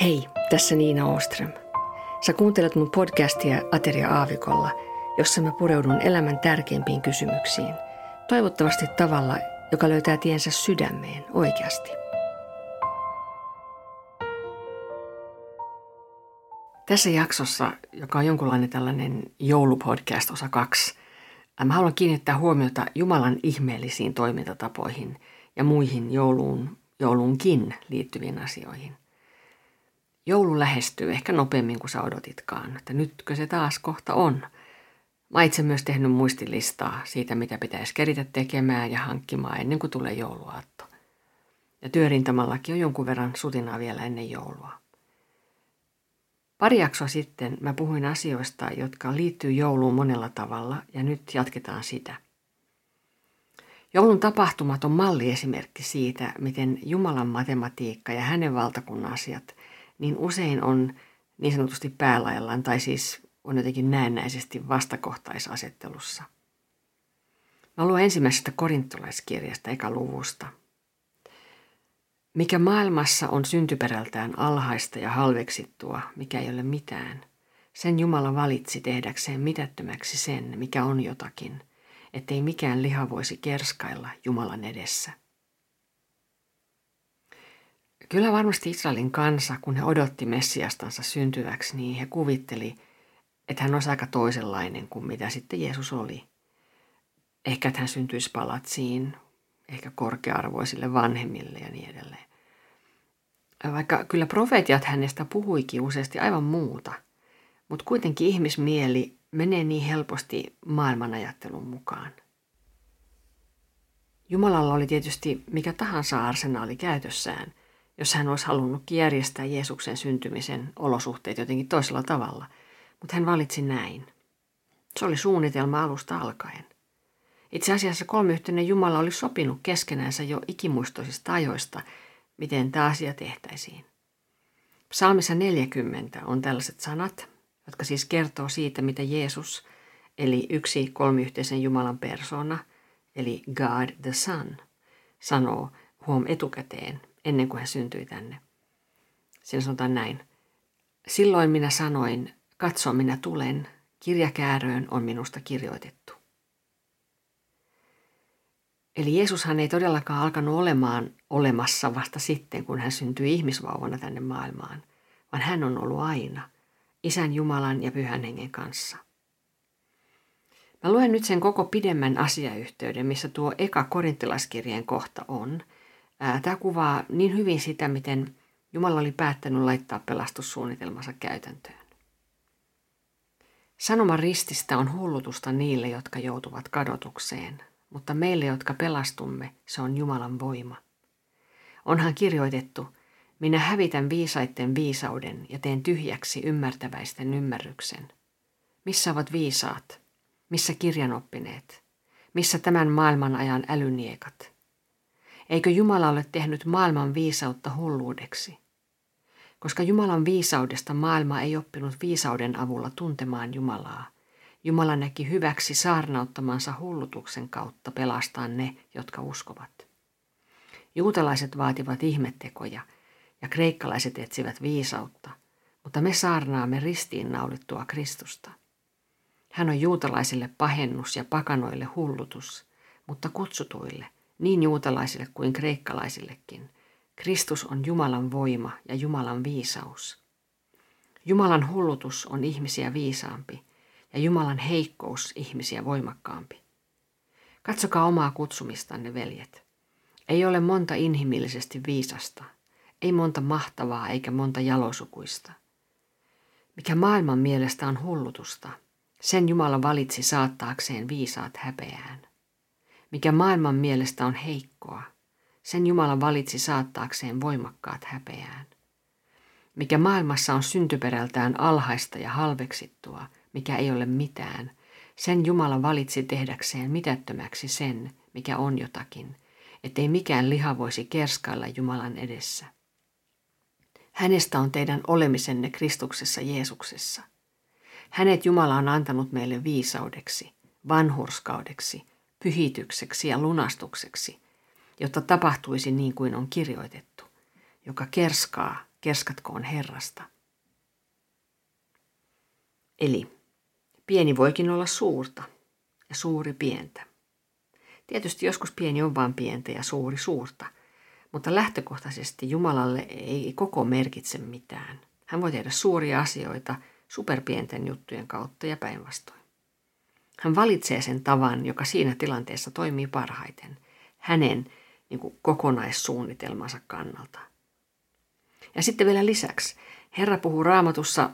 Hei, tässä Niina Oström. Sä kuuntelet mun podcastia Ateria Aavikolla, jossa mä pureudun elämän tärkeimpiin kysymyksiin. Toivottavasti tavalla, joka löytää tiensä sydämeen oikeasti. Tässä jaksossa, joka on jonkunlainen tällainen joulupodcast osa kaksi, mä haluan kiinnittää huomiota Jumalan ihmeellisiin toimintatapoihin ja muihin jouluun, jouluunkin liittyviin asioihin – Joulu lähestyy ehkä nopeammin kuin sä odotitkaan, että nytkö se taas kohta on. Mä itse myös tehnyt muistilistaa siitä, mitä pitäisi keritä tekemään ja hankkimaan ennen kuin tulee jouluaatto. Ja työrintamallakin on jonkun verran sutinaa vielä ennen joulua. Pari jaksoa sitten mä puhuin asioista, jotka liittyy jouluun monella tavalla ja nyt jatketaan sitä. Joulun tapahtumat on malliesimerkki siitä, miten Jumalan matematiikka ja hänen valtakunnan asiat niin usein on niin sanotusti päälaillaan tai siis on jotenkin näennäisesti vastakohtaisasettelussa. Mä luen ensimmäisestä korintolaiskirjasta eka luvusta. Mikä maailmassa on syntyperältään alhaista ja halveksittua, mikä ei ole mitään, sen Jumala valitsi tehdäkseen mitättömäksi sen, mikä on jotakin, ettei mikään liha voisi kerskailla Jumalan edessä. Kyllä varmasti Israelin kansa, kun he odotti Messiastansa syntyväksi, niin he kuvitteli, että hän olisi aika toisenlainen kuin mitä sitten Jeesus oli. Ehkä että hän syntyisi palatsiin, ehkä korkea-arvoisille vanhemmille ja niin edelleen. Vaikka kyllä profeetiat hänestä puhuikin useasti aivan muuta, mutta kuitenkin ihmismieli menee niin helposti maailmanajattelun mukaan. Jumalalla oli tietysti mikä tahansa arsenaali käytössään, jos hän olisi halunnut järjestää Jeesuksen syntymisen olosuhteet jotenkin toisella tavalla. Mutta hän valitsi näin. Se oli suunnitelma alusta alkaen. Itse asiassa kolmiyhteinen Jumala oli sopinut keskenänsä jo ikimuistoisista ajoista, miten tämä asia tehtäisiin. Psalmissa 40 on tällaiset sanat, jotka siis kertoo siitä, mitä Jeesus, eli yksi kolmiyhteisen Jumalan persona, eli God the Son, sanoo huom etukäteen ennen kuin hän syntyi tänne. Siinä sanotaan näin. Silloin minä sanoin, katso minä tulen, kirjakääröön on minusta kirjoitettu. Eli Jeesushan ei todellakaan alkanut olemaan olemassa vasta sitten, kun hän syntyi ihmisvauvana tänne maailmaan, vaan hän on ollut aina, Isän Jumalan ja Pyhän Hengen kanssa. Mä luen nyt sen koko pidemmän asiayhteyden, missä tuo eka korintilaskirjeen kohta on – Tämä kuvaa niin hyvin sitä, miten Jumala oli päättänyt laittaa pelastussuunnitelmansa käytäntöön. Sanoma rististä on hullutusta niille, jotka joutuvat kadotukseen, mutta meille, jotka pelastumme, se on Jumalan voima. Onhan kirjoitettu, minä hävitän viisaitten viisauden ja teen tyhjäksi ymmärtäväisten ymmärryksen. Missä ovat viisaat? Missä kirjanoppineet? Missä tämän maailman ajan älyniekat – Eikö Jumala ole tehnyt maailman viisautta hulluudeksi? Koska Jumalan viisaudesta maailma ei oppinut viisauden avulla tuntemaan Jumalaa, Jumala näki hyväksi saarnauttamansa hullutuksen kautta pelastaa ne, jotka uskovat. Juutalaiset vaativat ihmettekoja ja kreikkalaiset etsivät viisautta, mutta me saarnaamme ristiin naulittua Kristusta. Hän on juutalaisille pahennus ja pakanoille hullutus, mutta kutsutuille – niin juutalaisille kuin kreikkalaisillekin. Kristus on Jumalan voima ja Jumalan viisaus. Jumalan hullutus on ihmisiä viisaampi ja Jumalan heikkous ihmisiä voimakkaampi. Katsokaa omaa kutsumistanne, veljet. Ei ole monta inhimillisesti viisasta, ei monta mahtavaa eikä monta jalosukuista. Mikä maailman mielestä on hullutusta, sen Jumala valitsi saattaakseen viisaat häpeään mikä maailman mielestä on heikkoa, sen Jumala valitsi saattaakseen voimakkaat häpeään. Mikä maailmassa on syntyperältään alhaista ja halveksittua, mikä ei ole mitään, sen Jumala valitsi tehdäkseen mitättömäksi sen, mikä on jotakin, ettei mikään liha voisi kerskailla Jumalan edessä. Hänestä on teidän olemisenne Kristuksessa Jeesuksessa. Hänet Jumala on antanut meille viisaudeksi, vanhurskaudeksi, pyhitykseksi ja lunastukseksi, jotta tapahtuisi niin kuin on kirjoitettu, joka kerskaa kerskatkoon Herrasta. Eli pieni voikin olla suurta ja suuri pientä. Tietysti joskus pieni on vain pientä ja suuri suurta, mutta lähtökohtaisesti Jumalalle ei koko merkitse mitään. Hän voi tehdä suuria asioita superpienten juttujen kautta ja päinvastoin. Hän valitsee sen tavan, joka siinä tilanteessa toimii parhaiten, hänen niin kuin kokonaissuunnitelmansa kannalta. Ja sitten vielä lisäksi, Herra puhuu raamatussa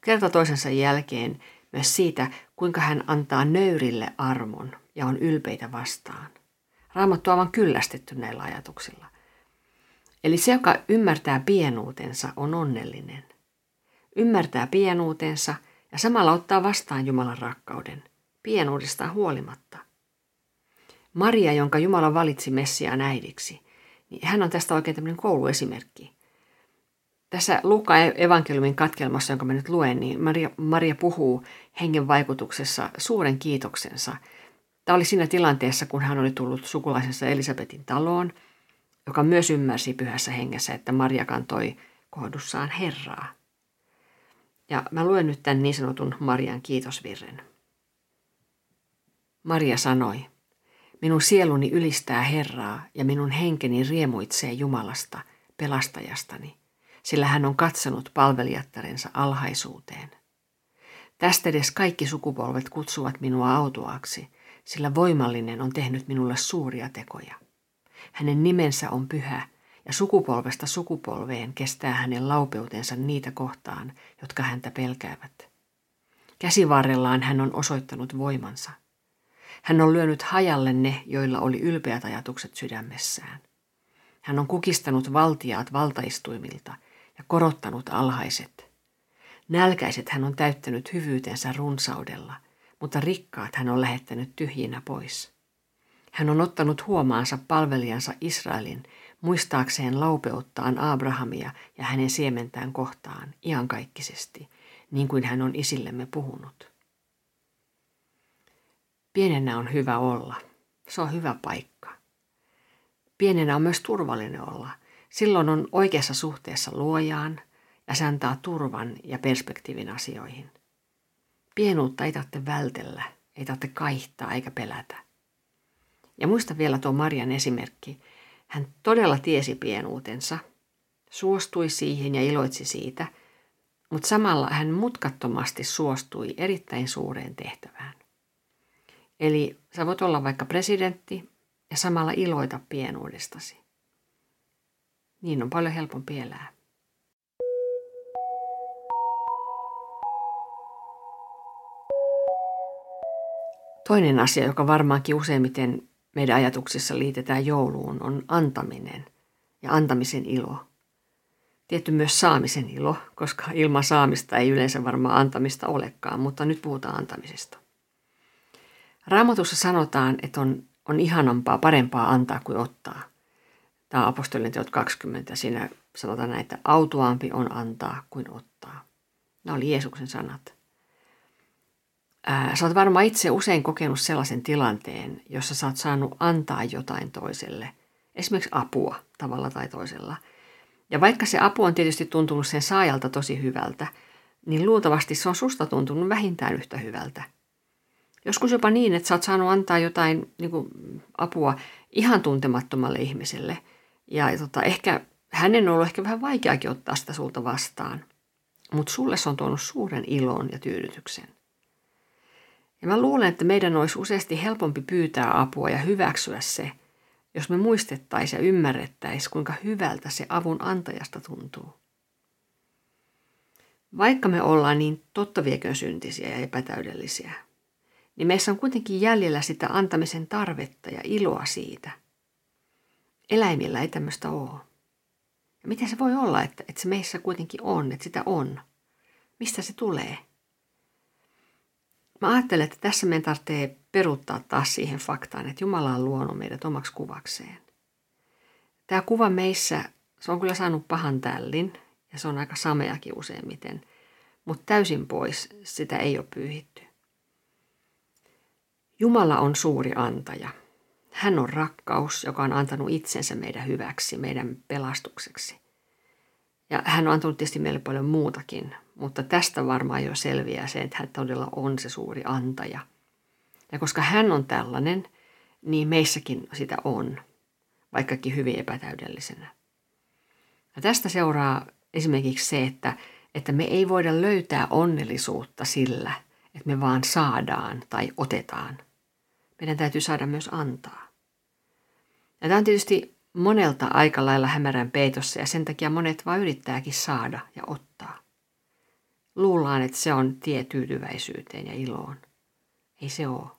kerta toisensa jälkeen myös siitä, kuinka hän antaa nöyrille armon ja on ylpeitä vastaan. Raamattu on kyllästetty näillä ajatuksilla. Eli se, joka ymmärtää pienuutensa, on onnellinen. Ymmärtää pienuutensa ja samalla ottaa vastaan Jumalan rakkauden, pienuudestaan huolimatta. Maria, jonka Jumala valitsi Messiaan äidiksi, niin hän on tästä oikein tämmöinen kouluesimerkki. Tässä Luukka evankeliumin katkelmassa, jonka mä nyt luen, niin Maria, Maria puhuu hengen vaikutuksessa suuren kiitoksensa. Tämä oli siinä tilanteessa, kun hän oli tullut sukulaisensa Elisabetin taloon, joka myös ymmärsi pyhässä hengessä, että Maria kantoi kohdussaan Herraa. Ja mä luen nyt tämän niin sanotun Marian kiitosvirren. Maria sanoi, minun sieluni ylistää Herraa ja minun henkeni riemuitsee Jumalasta, pelastajastani – sillä hän on katsonut palvelijattarensa alhaisuuteen. Tästä edes kaikki sukupolvet kutsuvat minua autuaksi, sillä voimallinen on tehnyt minulle suuria tekoja. Hänen nimensä on pyhä, ja sukupolvesta sukupolveen kestää hänen laupeutensa niitä kohtaan, jotka häntä pelkäävät. Käsivarrellaan hän on osoittanut voimansa. Hän on lyönyt hajalle ne, joilla oli ylpeät ajatukset sydämessään. Hän on kukistanut valtiaat valtaistuimilta ja korottanut alhaiset. Nälkäiset hän on täyttänyt hyvyytensä runsaudella, mutta rikkaat hän on lähettänyt tyhjinä pois. Hän on ottanut huomaansa palvelijansa Israelin, muistaakseen laupeuttaan Abrahamia ja hänen siementään kohtaan iankaikkisesti, niin kuin hän on isillemme puhunut. Pienenä on hyvä olla. Se on hyvä paikka. Pienenä on myös turvallinen olla – Silloin on oikeassa suhteessa luojaan ja se antaa turvan ja perspektiivin asioihin. Pienuutta ei tarvitse vältellä, ei tarvitse kaihtaa eikä pelätä. Ja muista vielä tuo Marian esimerkki. Hän todella tiesi pienuutensa, suostui siihen ja iloitsi siitä, mutta samalla hän mutkattomasti suostui erittäin suureen tehtävään. Eli sä voit olla vaikka presidentti ja samalla iloita pienuudestasi. Niin on paljon helpompi elää. Toinen asia, joka varmaankin useimmiten meidän ajatuksissa liitetään jouluun, on antaminen ja antamisen ilo. Tietty myös saamisen ilo, koska ilman saamista ei yleensä varmaan antamista olekaan, mutta nyt puhutaan antamisesta. Raamatussa sanotaan, että on, on ihanampaa, parempaa antaa kuin ottaa – Tämä on apostolien teot 20. Siinä sanotaan näin, että autuaampi on antaa kuin ottaa. Nämä oli Jeesuksen sanat. Sä oot varmaan itse usein kokenut sellaisen tilanteen, jossa sä oot saanut antaa jotain toiselle. Esimerkiksi apua tavalla tai toisella. Ja vaikka se apu on tietysti tuntunut sen saajalta tosi hyvältä, niin luultavasti se on susta tuntunut vähintään yhtä hyvältä. Joskus jopa niin, että sä oot saanut antaa jotain niin kuin, apua ihan tuntemattomalle ihmiselle – ja tota, ehkä hänen on ollut ehkä vähän vaikeakin ottaa sitä sulta vastaan. Mutta sulle se on tuonut suuren ilon ja tyydytyksen. Ja mä luulen, että meidän olisi useasti helpompi pyytää apua ja hyväksyä se, jos me muistettaisiin ja ymmärrettäisiin, kuinka hyvältä se avun antajasta tuntuu. Vaikka me ollaan niin totta vieköön syntisiä ja epätäydellisiä, niin meissä on kuitenkin jäljellä sitä antamisen tarvetta ja iloa siitä – Eläimillä ei tämmöistä ole. Ja miten se voi olla, että, että se meissä kuitenkin on, että sitä on? Mistä se tulee? Mä ajattelen, että tässä meidän tarvitsee peruuttaa taas siihen faktaan, että Jumala on luonut meidät omaksi kuvakseen. Tämä kuva meissä, se on kyllä saanut pahan tällin, ja se on aika sameakin useimmiten, mutta täysin pois sitä ei ole pyyhitty. Jumala on suuri antaja – hän on rakkaus, joka on antanut itsensä meidän hyväksi, meidän pelastukseksi. Ja hän on antanut tietysti meille paljon muutakin, mutta tästä varmaan jo selviää se, että hän todella on se suuri antaja. Ja koska hän on tällainen, niin meissäkin sitä on, vaikkakin hyvin epätäydellisenä. Ja tästä seuraa esimerkiksi se, että, että me ei voida löytää onnellisuutta sillä, että me vaan saadaan tai otetaan. Meidän täytyy saada myös antaa. Ja tämä on tietysti monelta aika lailla hämärän peitossa ja sen takia monet vaan yrittääkin saada ja ottaa. Luullaan, että se on tie tyytyväisyyteen ja iloon. Ei se ole.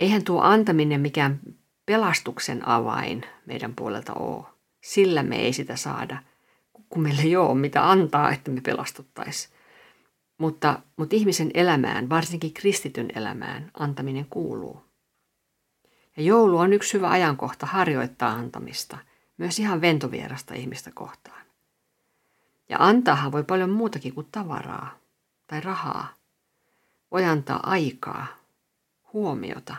Eihän tuo antaminen mikään pelastuksen avain meidän puolelta ole. Sillä me ei sitä saada, kun meillä ei ole mitä antaa, että me pelastuttaisiin. Mutta, mutta ihmisen elämään, varsinkin kristityn elämään, antaminen kuuluu. Ja joulu on yksi hyvä ajankohta harjoittaa antamista, myös ihan ventovierasta ihmistä kohtaan. Ja antaahan voi paljon muutakin kuin tavaraa tai rahaa. Voi antaa aikaa, huomiota,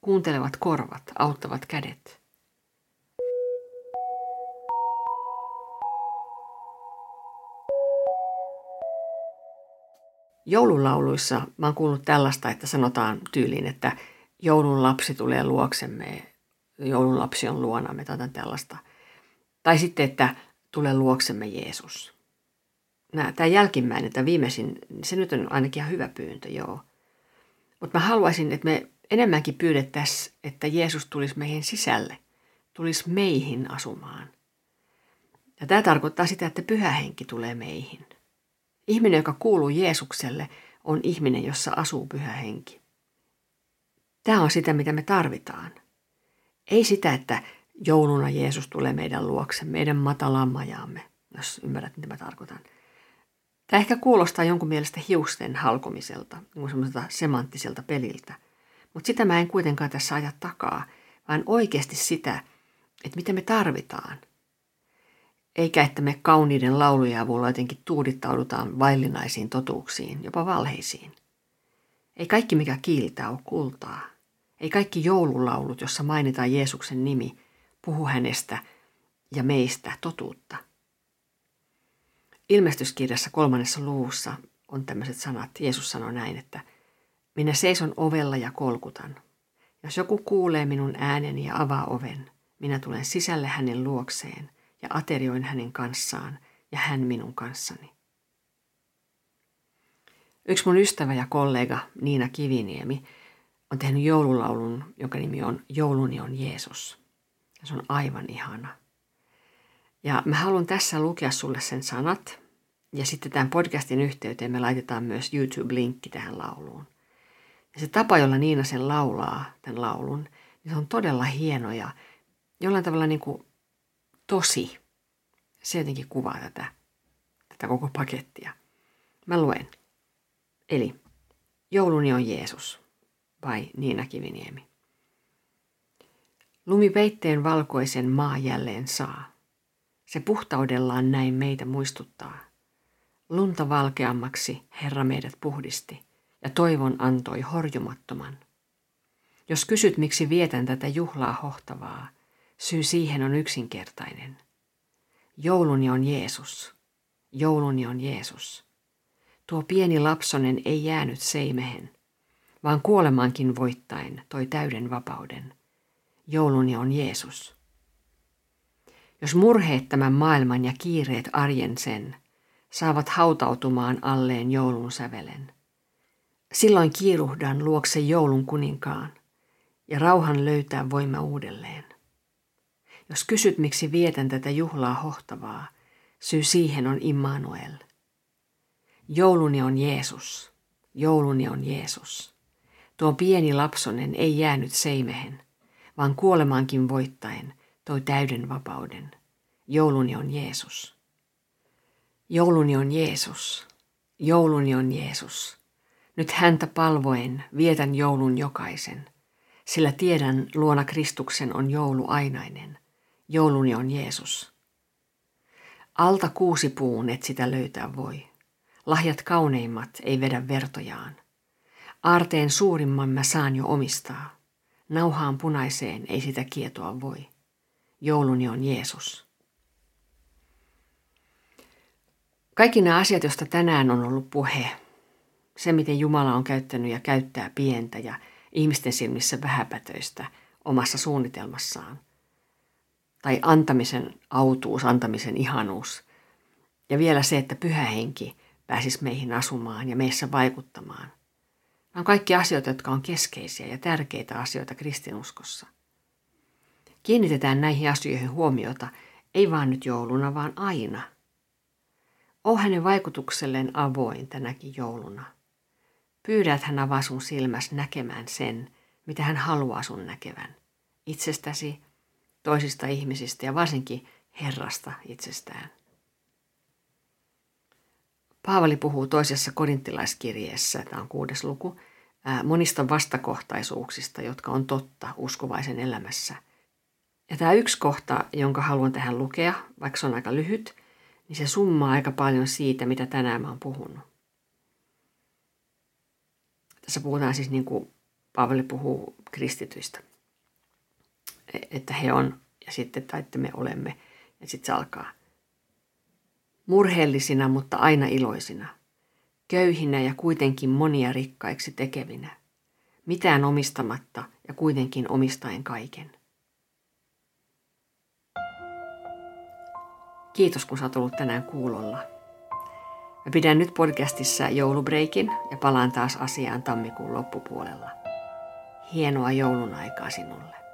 kuuntelevat korvat, auttavat kädet. Joululauluissa mä oon kuullut tällaista, että sanotaan tyyliin, että joulun lapsi tulee luoksemme, joulun lapsi on luonamme tai tällaista. Tai sitten, että tulee luoksemme Jeesus. Tämä jälkimmäinen, tämä viimeisin, se nyt on ainakin ihan hyvä pyyntö, joo. Mutta mä haluaisin, että me enemmänkin pyydettäisiin, että Jeesus tulisi meihin sisälle, tulisi meihin asumaan. Ja tämä tarkoittaa sitä, että pyhä henki tulee meihin. Ihminen, joka kuuluu Jeesukselle, on ihminen, jossa asuu pyhä henki. Tämä on sitä, mitä me tarvitaan. Ei sitä, että jouluna Jeesus tulee meidän luokse, meidän matalaan majaamme, jos ymmärrät, mitä mä tarkoitan. Tämä ehkä kuulostaa jonkun mielestä hiusten halkomiselta, niin semmoiselta semanttiselta peliltä. Mutta sitä mä en kuitenkaan tässä aja takaa, vaan oikeasti sitä, että mitä me tarvitaan. Eikä että me kauniiden laulujen avulla jotenkin tuudittaudutaan vaillinaisiin totuuksiin, jopa valheisiin. Ei kaikki mikä kiiltää ole kultaa. Ei kaikki joululaulut, jossa mainitaan Jeesuksen nimi, puhu hänestä ja meistä totuutta. Ilmestyskirjassa kolmannessa luvussa on tämmöiset sanat. Jeesus sanoi näin, että minä seison ovella ja kolkutan. Jos joku kuulee minun ääneni ja avaa oven, minä tulen sisälle hänen luokseen ja aterioin hänen kanssaan ja hän minun kanssani. Yksi mun ystävä ja kollega Niina Kiviniemi on tehnyt joululaulun, jonka nimi on Jouluni on Jeesus. Se on aivan ihana. Ja mä haluan tässä lukea sulle sen sanat. Ja sitten tämän podcastin yhteyteen me laitetaan myös YouTube-linkki tähän lauluun. Ja se tapa, jolla Niina sen laulaa, tämän laulun, niin se on todella hieno ja jollain tavalla niin kuin tosi. Se jotenkin kuvaa tätä, tätä koko pakettia. Mä luen. Eli jouluni on Jeesus vai Niina Kiviniemi. Lumi peitteen valkoisen maa jälleen saa. Se puhtaudellaan näin meitä muistuttaa. Lunta valkeammaksi Herra meidät puhdisti ja toivon antoi horjumattoman. Jos kysyt, miksi vietän tätä juhlaa hohtavaa, syy siihen on yksinkertainen. Jouluni on Jeesus. Jouluni on Jeesus. Tuo pieni lapsonen ei jäänyt seimehen, vaan kuolemaankin voittain toi täyden vapauden. Jouluni on Jeesus. Jos murheet tämän maailman ja kiireet arjen sen, saavat hautautumaan alleen joulun sävelen. Silloin kiiruhdan luokse joulun kuninkaan ja rauhan löytää voima uudelleen. Jos kysyt, miksi vietän tätä juhlaa hohtavaa, syy siihen on Immanuel. Jouluni on Jeesus. Jouluni on Jeesus. Tuo pieni lapsonen ei jäänyt seimehen, vaan kuolemaankin voittaen toi täyden vapauden. Jouluni on Jeesus. Jouluni on Jeesus. Jouluni on Jeesus. Nyt häntä palvoen vietän joulun jokaisen, sillä tiedän luona Kristuksen on joulu ainainen. Jouluni on Jeesus. Alta kuusi puun et sitä löytää voi. Lahjat kauneimmat ei vedä vertojaan. Aarteen suurimman mä saan jo omistaa. Nauhaan punaiseen ei sitä kietoa voi. Jouluni on Jeesus. Kaikki nämä asiat, joista tänään on ollut puhe, se miten Jumala on käyttänyt ja käyttää pientä ja ihmisten silmissä vähäpätöistä omassa suunnitelmassaan, tai antamisen autuus, antamisen ihanuus, ja vielä se, että pyhä henki pääsisi meihin asumaan ja meissä vaikuttamaan. Nämä on kaikki asioita, jotka on keskeisiä ja tärkeitä asioita kristinuskossa. Kiinnitetään näihin asioihin huomiota, ei vaan nyt jouluna, vaan aina – O hänen vaikutukselleen avoin tänäkin jouluna. Pyydä, että hän avaa sun silmäs näkemään sen, mitä hän haluaa sun näkevän. Itsestäsi, toisista ihmisistä ja varsinkin Herrasta itsestään. Paavali puhuu toisessa korinttilaiskirjeessä, tämä on kuudes luku, monista vastakohtaisuuksista, jotka on totta uskovaisen elämässä. Ja tämä yksi kohta, jonka haluan tähän lukea, vaikka se on aika lyhyt, niin se summaa aika paljon siitä, mitä tänään mä oon puhunut. Tässä puhutaan siis niin kuin Paavali puhuu kristityistä. E, että he on ja sitten, tai että me olemme. Ja sitten se alkaa. Murheellisina, mutta aina iloisina. Köyhinä ja kuitenkin monia rikkaiksi tekevinä. Mitään omistamatta ja kuitenkin omistaen kaiken. Kiitos, kun oot ollut tänään kuulolla. Mä pidän nyt podcastissa joulubreikin ja palaan taas asiaan tammikuun loppupuolella. Hienoa joulun aikaa sinulle.